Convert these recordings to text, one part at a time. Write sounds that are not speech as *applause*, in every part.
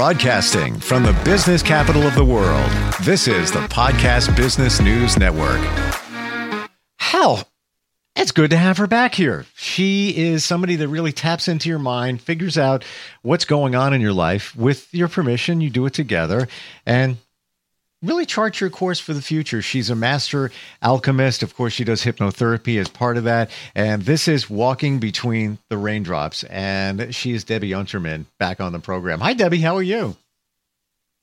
Broadcasting from the business capital of the world, this is the Podcast Business News Network. Hell, it's good to have her back here. She is somebody that really taps into your mind, figures out what's going on in your life. With your permission, you do it together and really chart your course for the future. She's a master alchemist. Of course, she does hypnotherapy as part of that. And this is Walking Between the Raindrops. And she is Debbie Unterman back on the program. Hi, Debbie. How are you?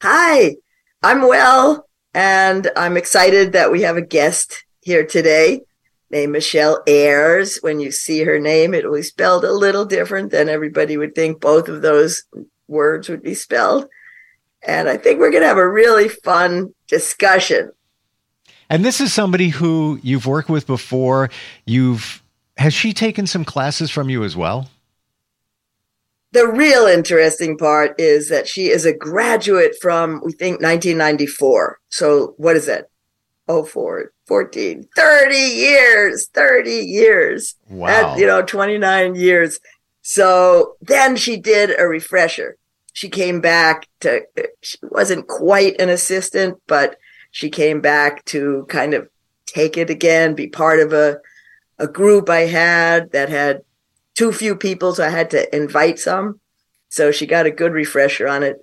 Hi, I'm well. And I'm excited that we have a guest here today named Michelle Ayers. When you see her name, it will be spelled a little different than everybody would think both of those words would be spelled. And I think we're going to have a really fun discussion. And this is somebody who you've worked with before. You've has she taken some classes from you as well? The real interesting part is that she is a graduate from we think 1994. So what is that? Oh, four, 14, 30 years, 30 years. Wow. At, you know, 29 years. So then she did a refresher she came back to she wasn't quite an assistant but she came back to kind of take it again be part of a a group i had that had too few people so i had to invite some. So she got a good refresher on it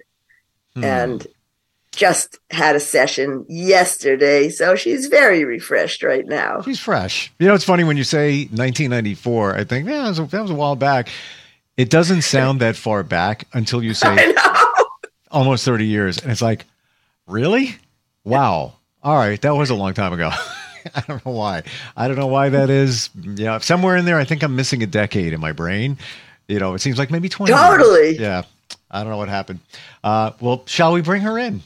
hmm. and just had a session yesterday. So she's very refreshed right now. She's fresh. You know it's funny when you say 1994 i think yeah that was a, that was a while back it doesn't *laughs* sound that far back until you say almost 30 years. And it's like, really? Wow. All right. That was a long time ago. *laughs* I don't know why. I don't know why that is. Yeah. Somewhere in there, I think I'm missing a decade in my brain. You know, it seems like maybe 20. Totally. Years. Yeah. I don't know what happened. Uh, well, shall we bring her in?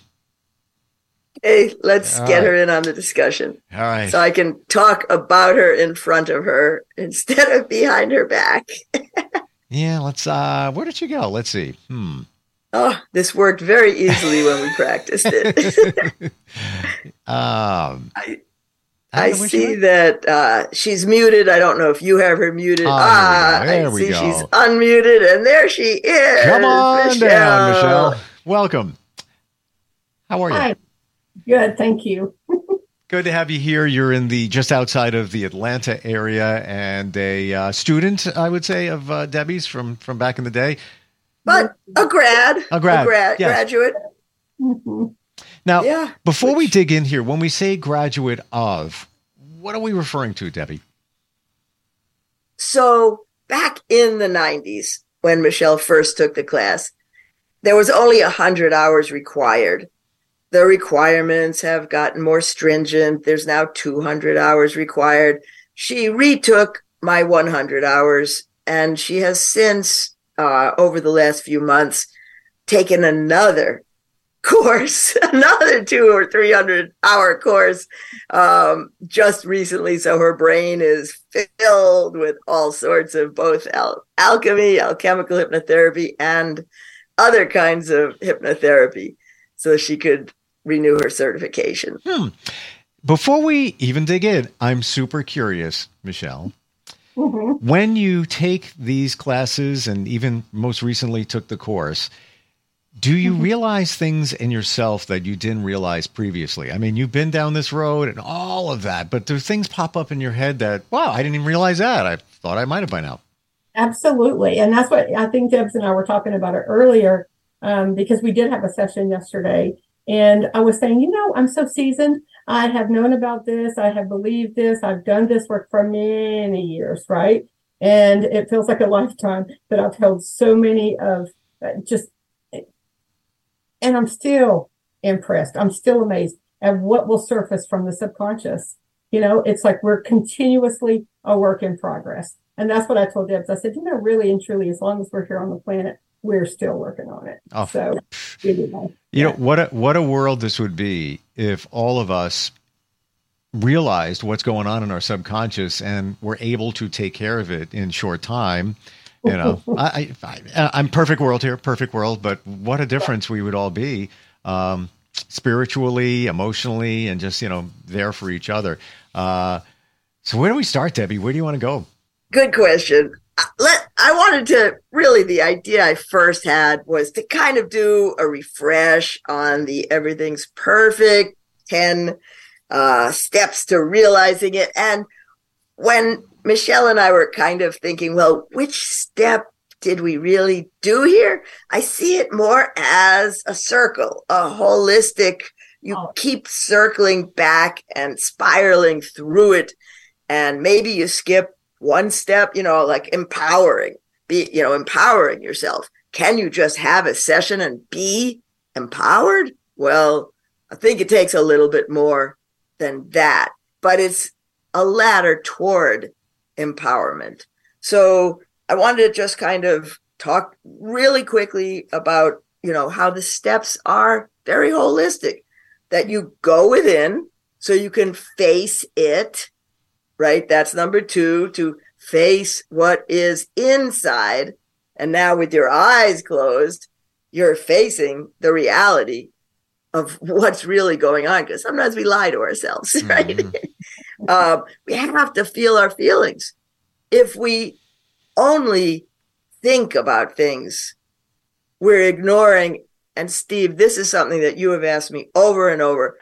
Hey, let's All get right. her in on the discussion. All right. So I can talk about her in front of her instead of behind her back. *laughs* Yeah, let's uh where did you go? Let's see. Hmm. Oh, this worked very easily when we practiced it. *laughs* um I, I see that uh, she's muted. I don't know if you have her muted. Oh, ah, there we I see go. she's unmuted, and there she is. Come on Michelle. down, Michelle. Welcome. How are you? Hi. Good, thank you. Good to have you here. You're in the just outside of the Atlanta area, and a uh, student, I would say, of uh, Debbie's from from back in the day. But a grad, a grad, a grad yes. graduate. Mm-hmm. *laughs* Now, yeah, before which, we dig in here, when we say graduate of, what are we referring to, Debbie? So back in the '90s, when Michelle first took the class, there was only a hundred hours required the requirements have gotten more stringent. There's now 200 hours required. She retook my 100 hours and she has since, uh, over the last few months, taken another *laughs* course, another two or 300 hour course um, just recently. So her brain is filled with all sorts of both al- alchemy, alchemical hypnotherapy, and other kinds of hypnotherapy. So she could renew her certification. Hmm. Before we even dig in, I'm super curious, Michelle. Mm-hmm. When you take these classes and even most recently took the course, do you mm-hmm. realize things in yourself that you didn't realize previously? I mean, you've been down this road and all of that, but do things pop up in your head that, wow, I didn't even realize that. I thought I might have by now. Absolutely. And that's what I think Debs and I were talking about it earlier um, because we did have a session yesterday and I was saying, you know, I'm so seasoned. I have known about this. I have believed this. I've done this work for many years, right? And it feels like a lifetime, but I've held so many of uh, just, and I'm still impressed. I'm still amazed at what will surface from the subconscious. You know, it's like we're continuously a work in progress. And that's what I told Debs. I said, you know, really and truly, as long as we're here on the planet, we're still working on it. Oh. So, you know what a what a world this would be if all of us realized what's going on in our subconscious and were able to take care of it in short time. You know, *laughs* I, I, am perfect world here, perfect world, but what a difference we would all be um, spiritually, emotionally, and just you know there for each other. Uh, so where do we start, Debbie? Where do you want to go? Good question. Let I wanted to really the idea I first had was to kind of do a refresh on the everything's perfect 10 uh, steps to realizing it. And when Michelle and I were kind of thinking, well, which step did we really do here? I see it more as a circle, a holistic, you oh. keep circling back and spiraling through it. And maybe you skip one step, you know, like empowering, be, you know, empowering yourself. Can you just have a session and be empowered? Well, I think it takes a little bit more than that, but it's a ladder toward empowerment. So I wanted to just kind of talk really quickly about, you know, how the steps are very holistic, that you go within so you can face it, right? That's number two, to face what is inside. And now with your eyes closed, you're facing the reality of what's really going on because sometimes we lie to ourselves *laughs* right mm-hmm. *laughs* um, we have to feel our feelings if we only think about things we're ignoring and steve this is something that you have asked me over and over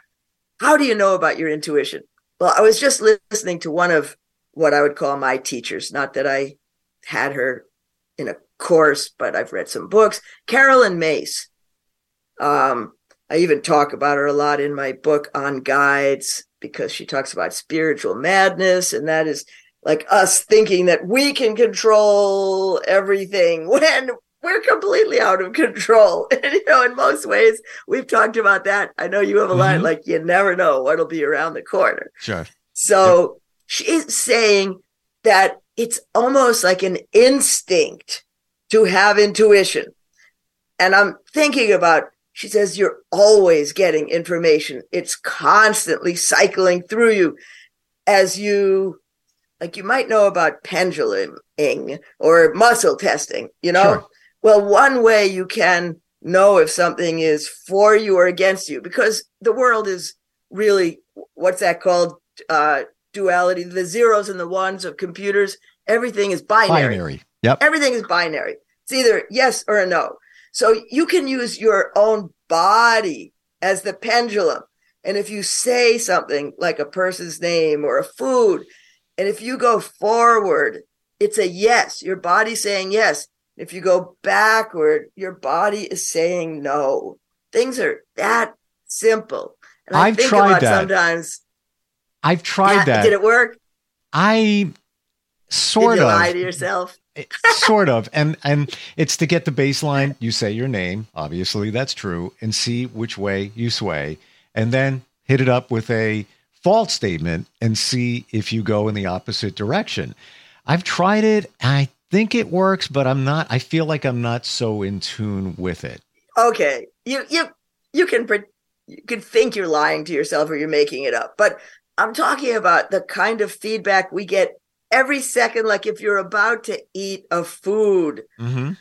how do you know about your intuition well i was just listening to one of what i would call my teachers not that i had her in a course but i've read some books Caroline Myss. um, I even talk about her a lot in my book on guides because she talks about spiritual madness. And that is like us thinking that we can control everything *laughs* when we're completely out of control. *laughs* And, you know, in most ways, we've talked about that. I know you have a mm-hmm. line like, you never know what'll be around the corner. Sure. So yep. she's saying that it's almost like an instinct to have intuition. And I'm thinking about she says you're always getting information. It's constantly cycling through you as you like you might know about penduluming or muscle testing, you know? Sure. Well, one way you can know if something is for you or against you because the world is really what's that called? Uh duality the zeros and the ones of computers everything is binary. Binary yep. Everything is binary. It's either yes or a no. So you can use your own body as the pendulum. And if you say something like a person's name or a food, and if you go forward, it's a yes, your body's saying yes. If you go backward, your body is saying no. Things are that simple. And I I've think tried about that. sometimes. I've tried yeah, that. Did it work? I sort of lie to yourself. Eh, sort of and *laughs* and it's to get the baseline you say your name obviously that's true and see which way you sway and then hit it up with a false statement and see if you go in the opposite direction i've tried it i think it works but i'm not i feel like i'm not so in tune with it okay you you you can you can think you're lying to yourself or you're making it up but i'm talking about the kind of feedback we get every second, like if you're about to eat a food. Mm-hmm.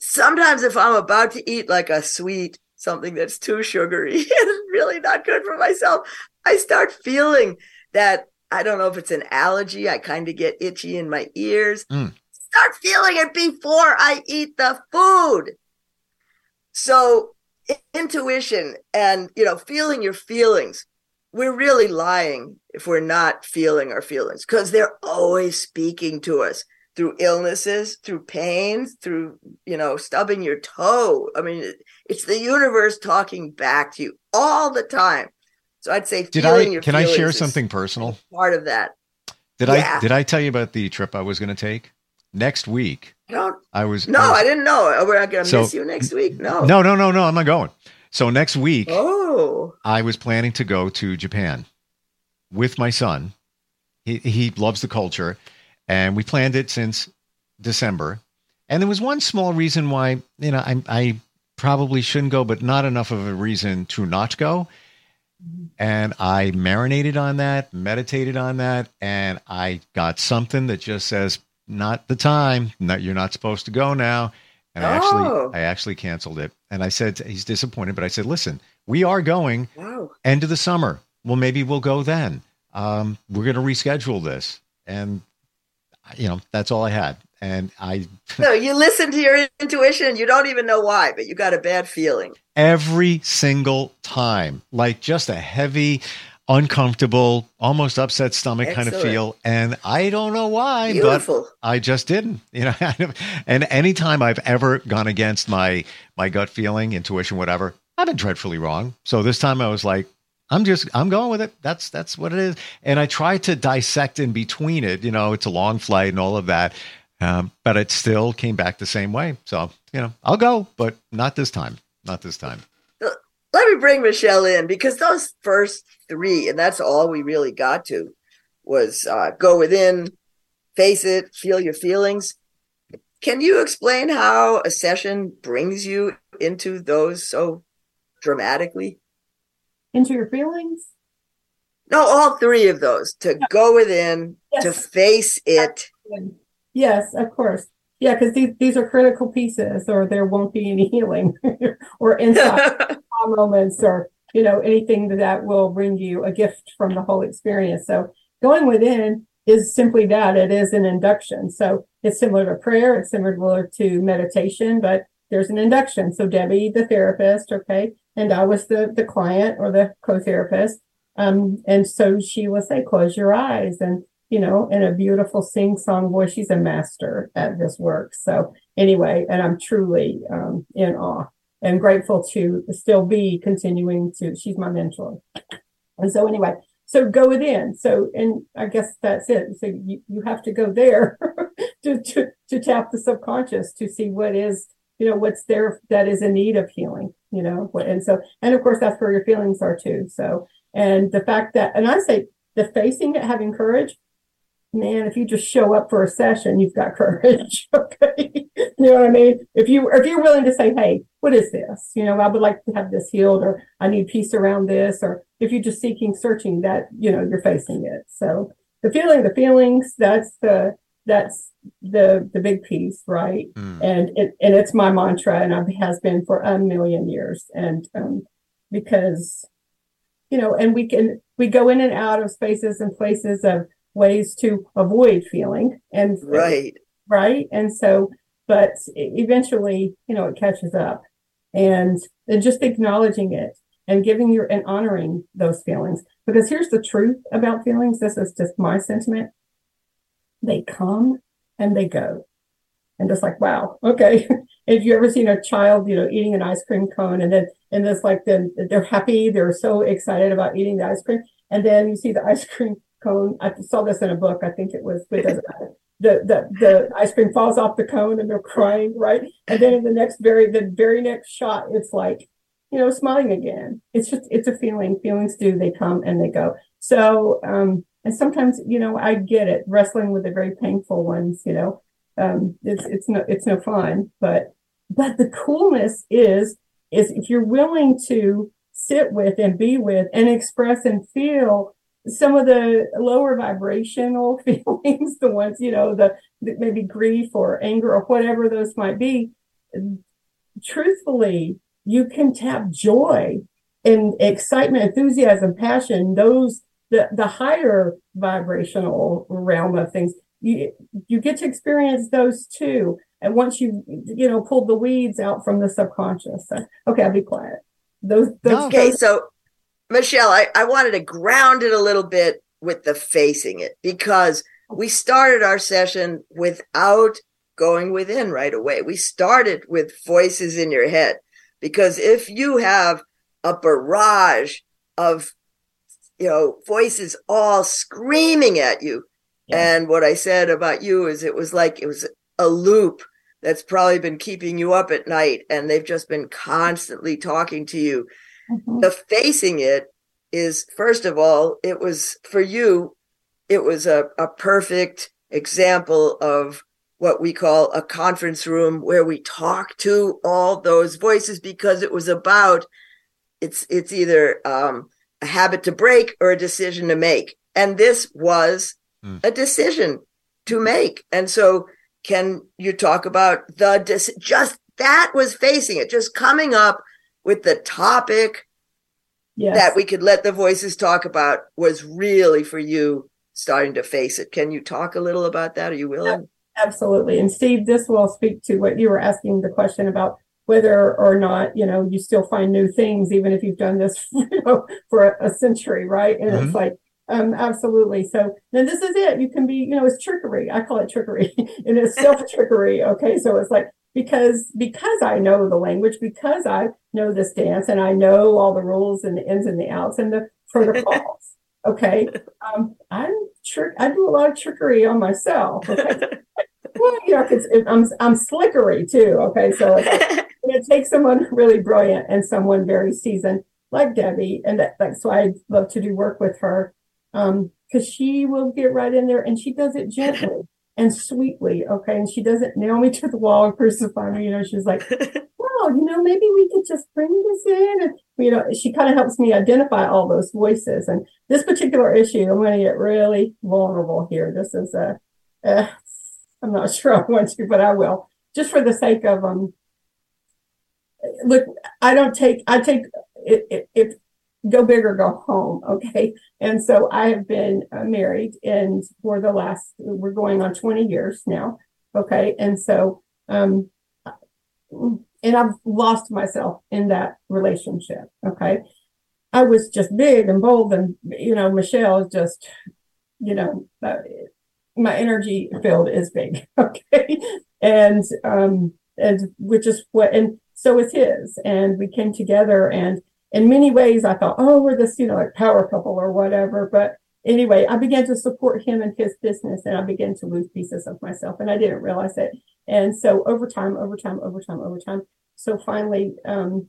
Sometimes, if I'm about to eat like a sweet, something that's too sugary *laughs* and really not good for myself, I start feeling that. I don't know if it's an allergy. I kind of get itchy in my ears. Mm. Start feeling it before I eat the food. So, intuition and, you know, feeling your feelings we're really lying if we're not feeling our feelings because they're always speaking to us through illnesses, through pains, through, you know, stubbing your toe. I mean, it's the universe talking back to you all the time. So I'd say, did I, can I share something personal? Part of that. Did yeah. I, did I tell you about the trip I was going to take next week? I don't, I was, no, I, was, I didn't know. We're not going to so, miss you next week. No, no, no, no, no. I'm not going. So next week, oh, I was planning to go to Japan with my son. He he loves the culture, and we planned it since December. And there was one small reason why you know I I probably shouldn't go, but not enough of a reason to not go. And I marinated on that, meditated on that, and I got something that just says, "Not the time. Not you're not supposed to go now." And I actually oh. I actually canceled it. And I said he's disappointed, but I said, listen, we are going wow. end of the summer. Well, maybe we'll go then. Um, we're going to reschedule this, and you know that's all I had. And I *laughs* No, you listen to your intuition, you don't even know why, but you got a bad feeling. every single time, like just a heavy, uncomfortable, almost upset stomach kind of feel. And I don't know why, but I just didn't, *laughs* you know. and anytime I've ever gone against my my gut feeling, intuition, whatever, I've been dreadfully wrong. So this time I was like, I'm just I'm going with it. That's that's what it is. And I tried to dissect in between it. You know, it's a long flight and all of that, um, but it still came back the same way. So you know, I'll go, but not this time. Not this time. Let me bring Michelle in because those first three, and that's all we really got to, was uh, go within, face it, feel your feelings. Can you explain how a session brings you into those so dramatically? Into your feelings? No, all three of those to go within, to face it. Yes, of course. Yeah, because these, these are critical pieces, or there won't be any healing *laughs* or insight *laughs* moments or you know anything that will bring you a gift from the whole experience. So going within is simply that. It is an induction. So it's similar to prayer. It's similar to meditation but there's an induction. So debbie the therapist okay and i was the the client or the co-therapist. Um and so she will say close your eyes and you know in a beautiful sing song voice. She's a master at this work. So anyway and i'm truly um in awe and grateful to still be continuing to she's my mentor. And so anyway so go within so and i guess that's it. So you, you have to go there *laughs* to, to to tap the subconscious to see what is you know what's there that is in need of healing you know and so and of course that's where your feelings are too. So and the fact that and i say the facing it having courage man, if you just show up for a session, you've got courage. *laughs* Okay. you know what I mean? If you if you're willing to say, hey, what is this? You know, I would like to have this healed or I need peace around this, or if you're just seeking, searching that, you know, you're facing it. So the feeling, the feelings, that's the that's the the big piece, right? Mm. and it and it's my mantra and it has been for a million years and um because you know and we can we go in and out of spaces and places of ways to avoid feeling and Right. right? And so but eventually you know it catches up. And and just acknowledging it and giving your and honoring those feelings. Because here's the truth about feelings. This is just my sentiment. They come and they go. And just like wow okay. *laughs* If you ever seen a child you know eating an ice cream cone and then and it's like then they're happy. They're so excited about eating the ice cream. And then you see the ice cream cone. I saw this in a book. I think it was but it doesn't matter the, the the ice cream falls off the cone and they're crying right? And then in the next very the very next shot it's like you know smiling again. It's just it's a feeling. Feelings do. They come and they go. So um and sometimes you know i get it. Wrestling with the very painful ones you know um it's it's no it's no fun but but the coolness is is if you're willing to sit with and be with and express and feel some of the lower vibrational *laughs* feelings the ones you know the, the maybe grief or anger or whatever those might be truthfully you can tap joy and excitement enthusiasm passion those the the higher vibrational realm of things you you get to experience those too and once you you know pulled the weeds out from the subconscious okay i'll be quiet those, those. Okay, so Michelle, I, I wanted to ground it a little bit with the facing it because we started our session without going within right away. We started with voices in your head because if you have a barrage of you know voices all screaming at you Yeah. and what I said about you is it was like it was a loop that's probably been keeping you up at night and they've just been constantly talking to you Mhm. the facing it is first of all it was for you it was a, a perfect example of what we call a conference room where we talk to all those voices because it was about it's it's either um, a habit to break or a decision to make and this was Hmm. a decision to make and so can you talk about the dis- just that was facing it just coming up with the topic yes. that we could let the voices talk about was really for you starting to face it. Can you talk a little about that? Are you willing? Absolutely. And Steve, this will speak to what you were asking the question about whether or not, you know, you still find new things, even if you've done this *laughs* you know, for a, century, right? And mm-hmm. it's like, um, absolutely. So then this is it. You can be, you know, it's trickery. I call it trickery *laughs* and it's self trickery. Okay. So it's like, because, because I know the language, because I know this dance and I know all the rules and the ins and the outs and the protocols. *laughs* Okay. Um, I'm trick. I do a lot of trickery on myself. Okay. *laughs* well, you know, it's, it, I'm, I'm slickery too. Okay. So *laughs* it takes someone really brilliant and someone very seasoned like Debbie. And that, that's why I love to do work with her um, because she will get right in there and she does it gently and sweetly. Okay. And she doesn't nail me to the wall and crucify me. You know, she's like, *laughs* well, you know, maybe we could just bring this in. And, you know, she kind of helps me identify all those voices. And this particular issue, I'm going to get really vulnerable here. This is a, a I'm not *laughs* sure I want to, but I will just for the sake of, um, look, I don't take, I take, if, if go big or go home. Okay. And so I have been uh, married and for the last, we're going on 20 years now. Okay. And so, um, and I've lost myself in that relationship. Okay. I was just big and bold and, you know, Michelle is just, you know, uh, my energy field is big. *laughs* Okay. And, um, and which is what, and so is his. And we came together and in many ways, I thought, oh, we're this, you know, like power couple or whatever. But anyway, I began to support him and his business, and I began to lose pieces of myself, and I didn't realize it. And so over time, over time, over time, over time. So finally, um,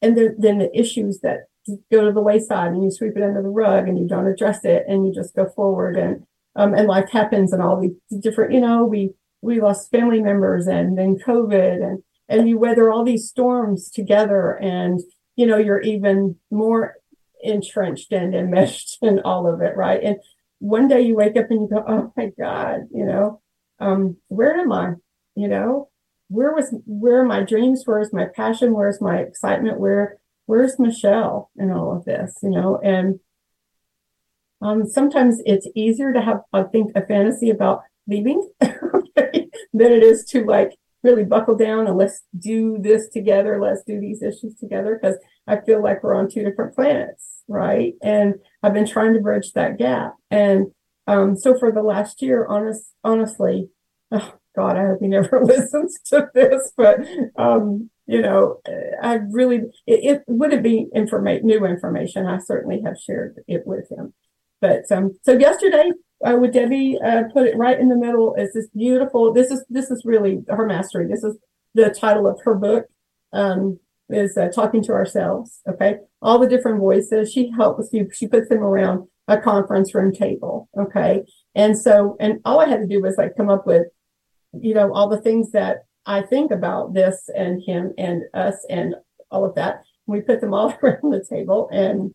and then, then the issues that go to the wayside and you sweep it under the rug and you don't address it and you just go forward and um, and life happens and all these different, you know, we we lost family members and then COVID and and you weather all these storms together and you know, you're even more entrenched and enmeshed in all of it, right? And one day you wake up and you go, oh my God, you know, um, where am I? You know, where was where are my dreams? Where's my passion? Where's my excitement? Where where's Michelle in all of this? You know, and um, sometimes it's easier to have, I think, a fantasy about leaving *laughs* than it is to like really buckle down and let's do this together. Let's do these issues together because I feel like we're on two different planets, right? And I've been trying to bridge that gap. And um, so for the last year, honest, honestly, oh God, I hope he *laughs* never listens to this, but um, you know, I really it, it wouldn't be information, new information. I certainly have shared it with him. But um, so yesterday uh, with Debbie, uh, put it right in the middle. Is this beautiful? This is this is really her mastery. This is the title of her book. Um, is uh, talking to ourselves. Okay, all the different voices. She helps you. She puts them around a conference room table. Okay, and so and all I had to do was like come up with, you know, all the things that I think about this and him and us and all of that. We put them all *laughs* around the table and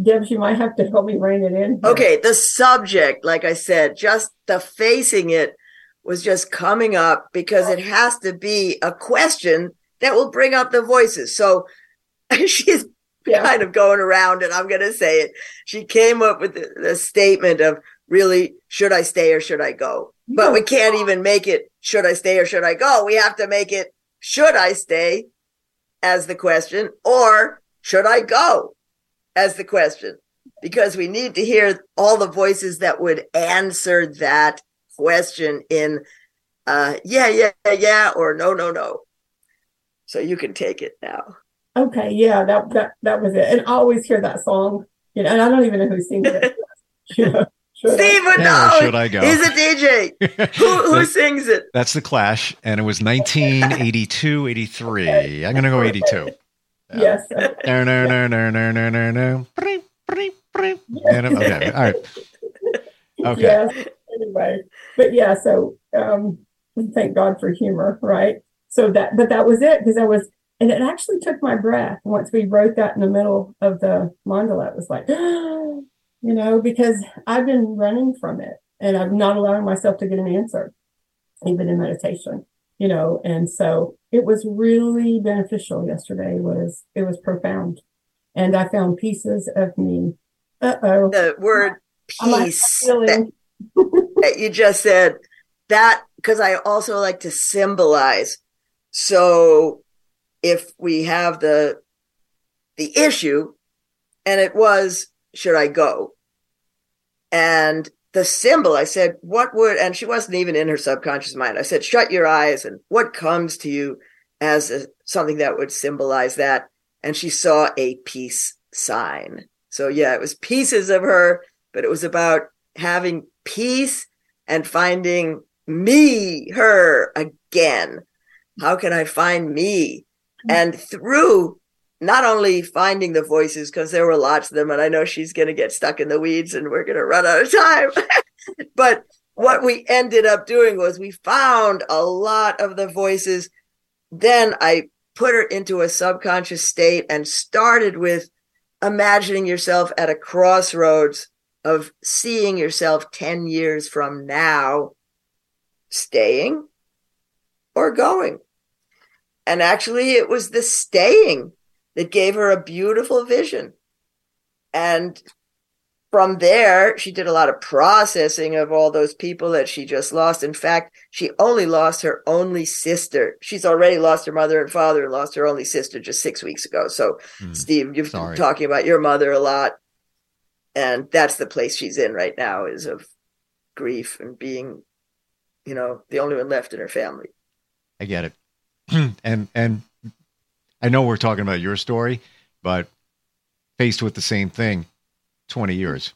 Debs, you might have to help me rein it in. Here. Okay, the subject, like I said, just the facing it was just coming up because it has to be a question that will bring up the voices. So *laughs* she's yeah. kind of going around, and I'm going to say it. She came up with the, the, statement of really, should I stay or should I go? But we can't even make it, should I stay or should I go? We have to make it, should I stay as the question or should I go? As the question because we need to hear all the voices that would answer that question in uh, yeah, yeah, yeah, or no, no, no. So you can take it now. Okay, yeah, that that that was it. And I always hear that song, you know, and I don't even know who sings it. *laughs* you know, Steve would know. Should I go? He's a DJ. who who sings it? That's the Clash, and it was 1982, 83. Okay. I'm gonna go 82. Yes. No, no, no, no, no, no, no, no. Okay. All right. Okay. Yes. Anyway, but yeah. So um, thank God for humor, right? So that, but that was it because I was, and it actually took my breath once we wrote that in the middle of the mandala. It was like, *gasps* you know, because I've been running from it and I'm not allowing myself to get an answer, even in meditation you know, and so it was really beneficial yesterday. Was it was profound. And I found pieces of me. Uh oh. The word peace that, that you just said that because I also like to symbolize. So if we have the the issue, and it was, should I go? And the symbol, I said, what would, and she wasn't even in her subconscious mind. I said, shut your eyes and what comes to you as a, something that would symbolize that. And she saw a peace sign. So yeah, it was pieces of her, but it was about having peace and finding me, her again. How can I find me? Mm-hmm. And through not only finding the voices, because there were lots of them, and I know she's going to get stuck in the weeds and we're going to run out of time. *laughs* but what we ended up doing was we found a lot of the voices. Then I put her into a subconscious state and started with imagining yourself at a crossroads of seeing yourself 10 years from now staying or going. And actually, it was the staying that gave her a beautiful vision. And from there, she did a lot of processing of all those people that she just lost. In fact, she only lost her only sister. She's already lost her mother and father and lost her only sister just six weeks ago. So, mm, Steve, you've sorry. been talking about your mother a lot. And that's the place she's in right now is of grief and being, you know, the only one left in her family. I get it. *clears throat* and and I know we're talking about your story, but faced with the same thing 20 years.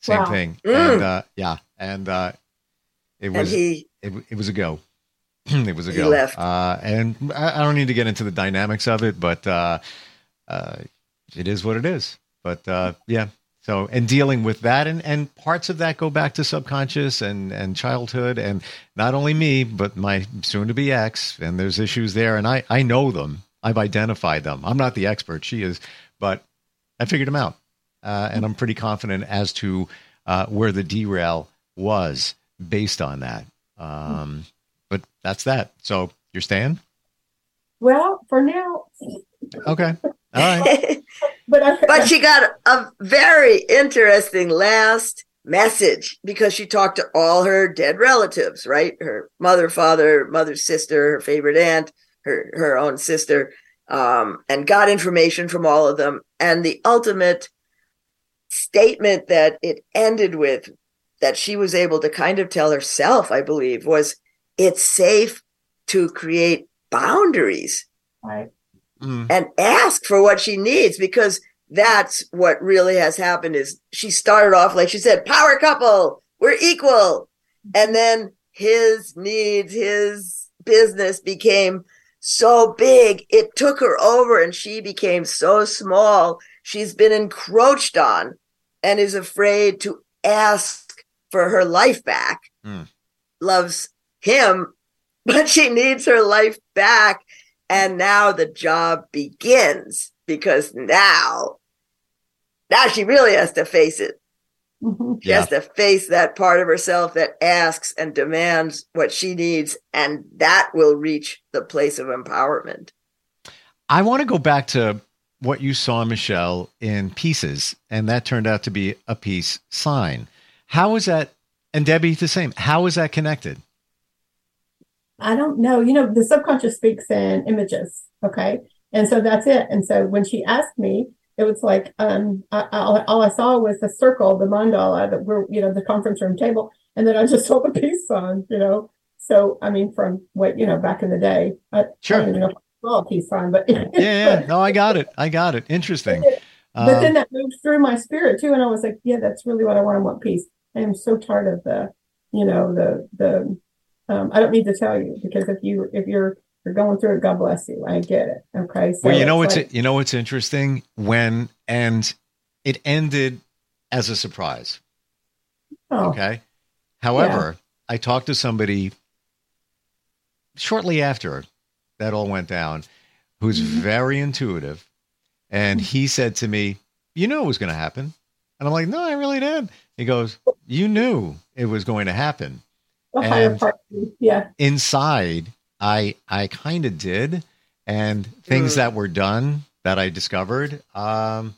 Same wow. thing. Mm. And uh, yeah, and uh, it was he, it, it was a go. *clears throat* it was a go. Left. Uh, and I, I, don't need to get into the dynamics of it, but uh, uh, it is what it is. But uh, yeah, so and dealing with that and, and parts of that go back to subconscious and, and childhood and not only me, but my soon to be ex, and there's issues there and I, I know them. I've identified them. I'm not the expert, she is, but I figured them out uh, and I'm pretty confident as to uh, where the derail was based on that. Um, but that's that. So you're staying? Well, for now. Okay. All right. *laughs* but I, but she got a very interesting last message because she talked to all her dead relatives, right? Her mother, father, mother's sister, her favorite aunt, her her own sister, um, and got information from all of them. And the ultimate statement that it ended with that she was able to kind of tell herself, I believe, was it's safe to create boundaries right. mm. and ask for what she needs because that's what really has happened is she started off like she said power couple we're equal and then his needs his business became so big it took her over and she became so small she's been encroached on and is afraid to ask for her life back. Mm. Loves him, *laughs* but she needs her life back. And now the job begins because now, now she really has to face it. Mm-hmm. She yeah. has to face that part of herself that asks and demands what she needs, and that will reach the place of empowerment. I want to go back to what you saw, Michelle, in pieces, and that turned out to be a peace sign. How is that? And Debbie, the same. How is that connected? I don't know. You know, the subconscious speaks in images. Okay. And so that's it. And so when she asked me, it was like, um, I, all, all I saw was the circle, the mandala that we're, you know, the conference room table. And then I just *laughs* saw the peace sign, you know. So, I mean, from what, you know, back in the day, I, sure. I well, peace sign, but *laughs* yeah, yeah, no, I got it. I got it. Interesting. But, then that moved through my spirit too, and I was like, yeah, that's really what I want. I want peace. I am so tired of the, you know, the the. Um, I don't need to tell you because if you if you're you're going through it, God bless you. I get it. Okay. So well, you know what's like, you know what's interesting when and it ended as a surprise. Oh, okay. However, yeah. I talked to somebody shortly after that all went down, who's mm-hmm. very intuitive. And he said to me, You knew it was going to happen. And I'm like, No, I really did. He goes, You knew it was going to happen. The and part, yeah. Inside, I I kind of did. And things mm. that were done that I discovered, um,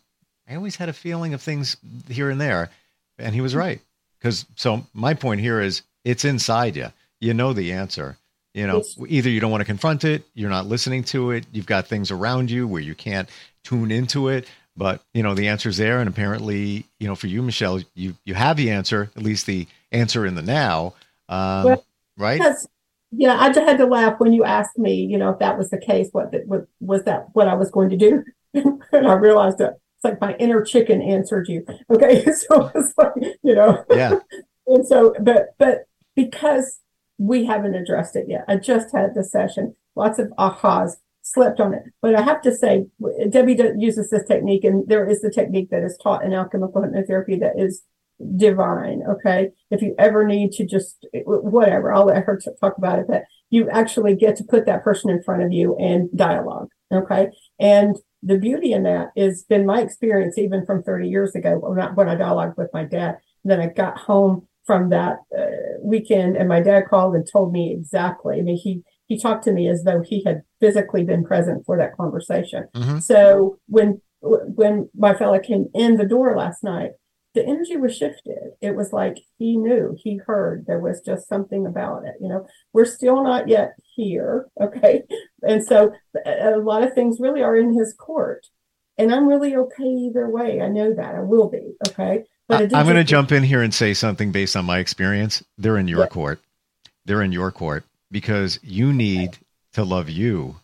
I always had a feeling of things here and there. And he was mm. right. Because so my point here is it's inside you. You know the answer. You know, It's- either you don't want to confront it, you're not listening to it, you've got things around you where you can't tune into it. But you know the answer's there, and apparently, you know, for you, Michelle, you you have the answer, at least the answer in the now, um, Well, right? Because, yeah, I just had to laugh when you asked me, you know, if that was the case, what, what was that what I was going to do? *laughs* and I realized that it's like my inner chicken answered you. Okay, *laughs* so it's like, you know, Yeah, *laughs* and so, but but because we haven't addressed it yet, I just had the session, lots of ahas, slept on it. But I have to say, Debbie uses this technique, and there is the technique that is taught in alchemical hypnotherapy that is divine. Okay, if you ever need to just whatever, I'll let her t- talk about it. But you actually get to put that person in front of you and dialogue. Okay, and the beauty in that has been my experience even from 30 years ago when I, when I dialogued with my dad. Then I got home from that uh, weekend and my dad called and told me exactly. I mean, he, he talked to me as though he had physically been present for that conversation. Mhm. So when, when my fella came in the door last night, the energy was shifted. It was like he knew, he heard there was just something about it. You know, we're still not yet here. *laughs* Okay. And so a lot of things really are in his court. And I'm really okay either way. I know that I will be. Okay. But I I'm going to jump in here and say something based on my experience. They're in your Yeah. court. They're in your court because you need to love you.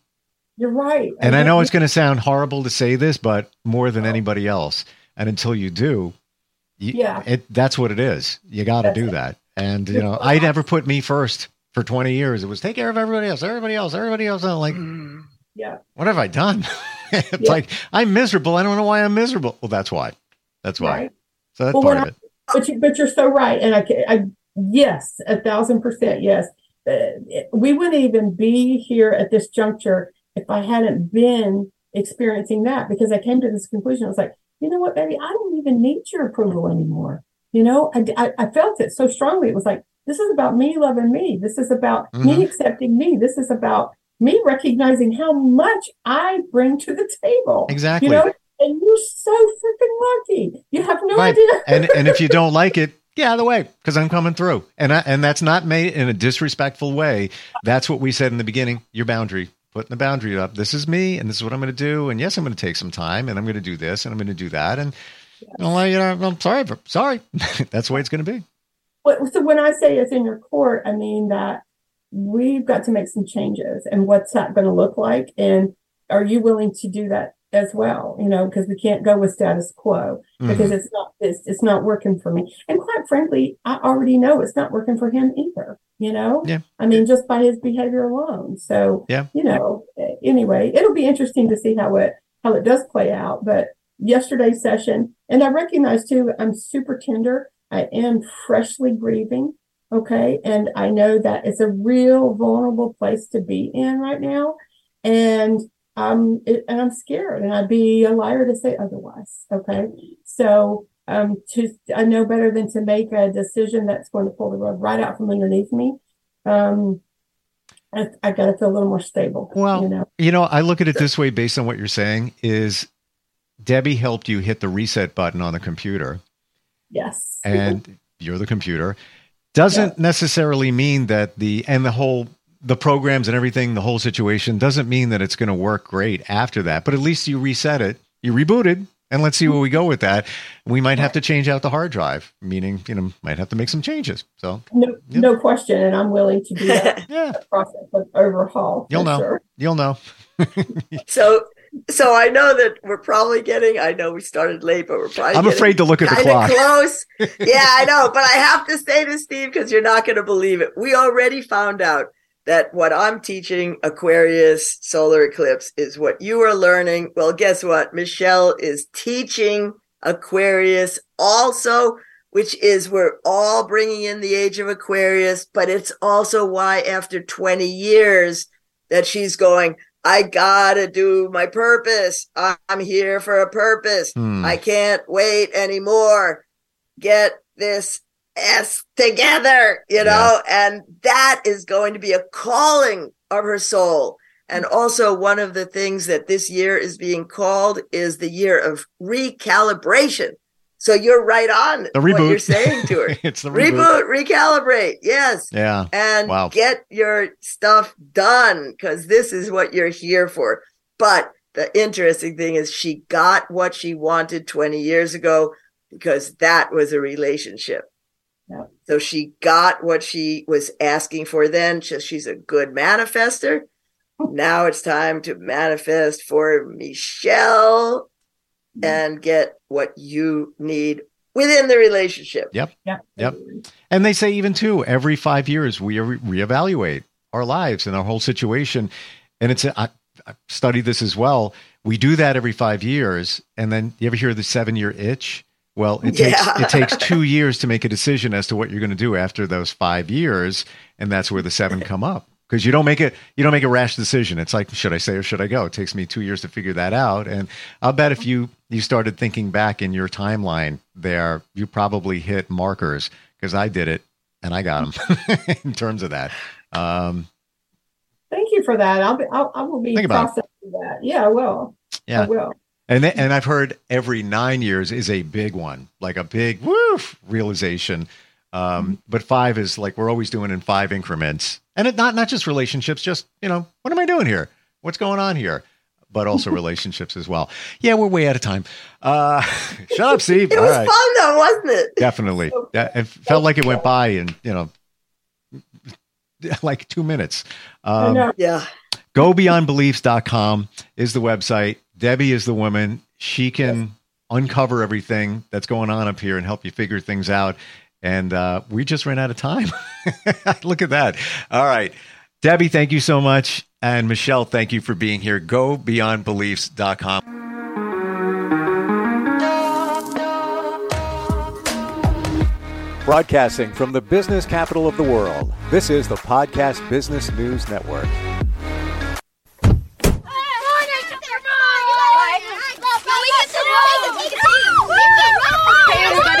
You're right. And I love know it's going to sound horrible to say this, but more than oh. anybody else. And until you do, you, Yeah. it, that's what it is. You got to do it. that. And, you know, I never put me first for 20 years. It was take care of everybody else, everybody else, everybody else. And I'm like, Yeah. what have I done? *laughs* it's Yeah. like, I'm miserable. I don't know why I'm miserable. Well, that's why. That's why. Right. So that's Well, part of it. But you, but you're so right. And I, I, yes, a thousand percent. Yes. Uh, we wouldn't even be here at this juncture if I hadn't been experiencing that because I came to this conclusion. I was like, you know what, baby, I don't even need your approval anymore. You know, I, I, I felt it so strongly. It was like, this is about me loving me. This is about Mhm. me accepting me. This is about me recognizing how much I bring to the table. Exactly. You know, and you're so freaking lucky. You have no Right. idea. and and if you *laughs* don't like it, get out of the way because I'm coming through. And I, and that's not made in a disrespectful way. That's what we said in the beginning. Your boundary, putting the boundary up. This is me, and this is what I'm going to do. And yes, I'm going to take some time, and I'm going to do this, and I'm going to do that. And you you know, I'm sorry, but sorry. *laughs* that's the way it's going to be. So when I say it's in your court, I mean that we've got to make some changes. And what's that going to look like? And are you willing to do that as well? You know, because we can't go with status quo because mm-hmm. it's not it's, it's not working for me. And quite frankly, I already know it's not working for him either. You know, Yeah. I mean, just by his behavior alone. So Yeah. you know, anyway, it'll be interesting to see how it how it does play out. But yesterday's session, and I recognize too, I'm super tender. I am freshly grieving. Okay. And I know that it's a real vulnerable place to be in right now. And um, it, and I'm scared and I'd be a liar to say otherwise. Okay. So, um, to, I know better than to make a decision that's going to pull the rug right out from underneath me. Um, I, I got to feel a little more stable. Well, you know, You know, I look at it this way based on what you're saying is Debbie helped you hit the reset button on the computer yes. and *laughs* you're the computer doesn't necessarily mean that the and the whole the programs and everything the whole situation doesn't mean that it's going to work great after that but at least you reset it you rebooted and let's see where we go with that we might have to change out the hard drive meaning you know might have to make some changes so no, Yep. no question. And I'm willing to do that *laughs* yeah process of overhaul. You'll know. sure. you'll know *laughs* so so I know that we're probably getting I know we started late, but we're probably i'm getting afraid to look at the kind of clock close. *laughs* yeah, I know, but I have to say to Steve because you're not going to believe it. We already found out that what I'm teaching Aquarius solar eclipse is what you are learning. Well, guess what? Michelle is teaching Aquarius also, which is we're all bringing in the age of Aquarius, but it's also why after 20 years that she's going, I gotta do my purpose. I'm here for a purpose. Hmm. I can't wait anymore. Get this S together, you know, and that is going to be a calling of her soul. And mm. also, one of the things that this year is being called is the year of recalibration. So you're right on The what reboot. you're saying to *laughs* her. it's the reboot. reboot, recalibrate. Yes. Yeah. and Wow. get your stuff done because this is what you're here for. But the interesting thing is, she got what she wanted 20 years ago because that was a relationship. Yeah. So she got what she was asking for then. Just she's a good manifester. now it's time to manifest for Michelle mm-hmm. and get what you need within the relationship. Yep. Yep. Yep. And they say even too, every five years we re- reevaluate our lives and our whole situation. And it's I, I studied this as well. We do that every five years, and then you ever hear the seven year itch? Well, it takes Yeah. it takes *laughs* two years to make a decision as to what you're going to do after those five years, and that's where the seven come up. Because you don't make it, you don't make a rash decision. It's like, should I say or should I go? It takes me two years to figure that out. And I'll bet if you you started thinking back in your timeline there, you probably hit markers because I did it and I got them *laughs* in terms of that. Um, Thank you for that. I'll be, I'll, I will be Think about it. processing that. Yeah, I will. Yeah, I will. And th- and I've heard every nine years is a big one, like a big woof realization. Um, but five is like we're always doing in five increments, and it not not just relationships, just you know, what am I doing here? What's going on here? But also *laughs* relationships as well. Yeah, we're way out of time. Uh, *laughs* shut up, Steve. *laughs* It All was right. fun though, wasn't it? Definitely. Yeah, it felt like it went by in, you know, like two minutes. Um. Yeah. gobeyondbeliefs.com is the website. Debbie is the woman. She can uncover everything that's going on up here and help you figure things out. And uh, we just ran out of time. *laughs* Look at that. All right. Debbie, thank you so much. And Michelle, thank you for being here. Go beyondbeliefs.com. Broadcasting from the business capital of the world, this is the Podcast Business News Network.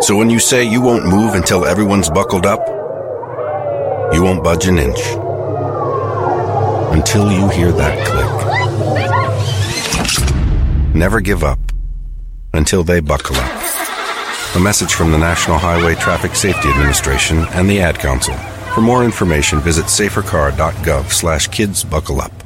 So when you say you won't move until everyone's buckled up, you won't budge an inch until you hear that click. Never give up until they buckle up. A message from the National Highway Traffic Safety Administration and the Ad Council. For more information, visit safercar.gov slash kids buckle up.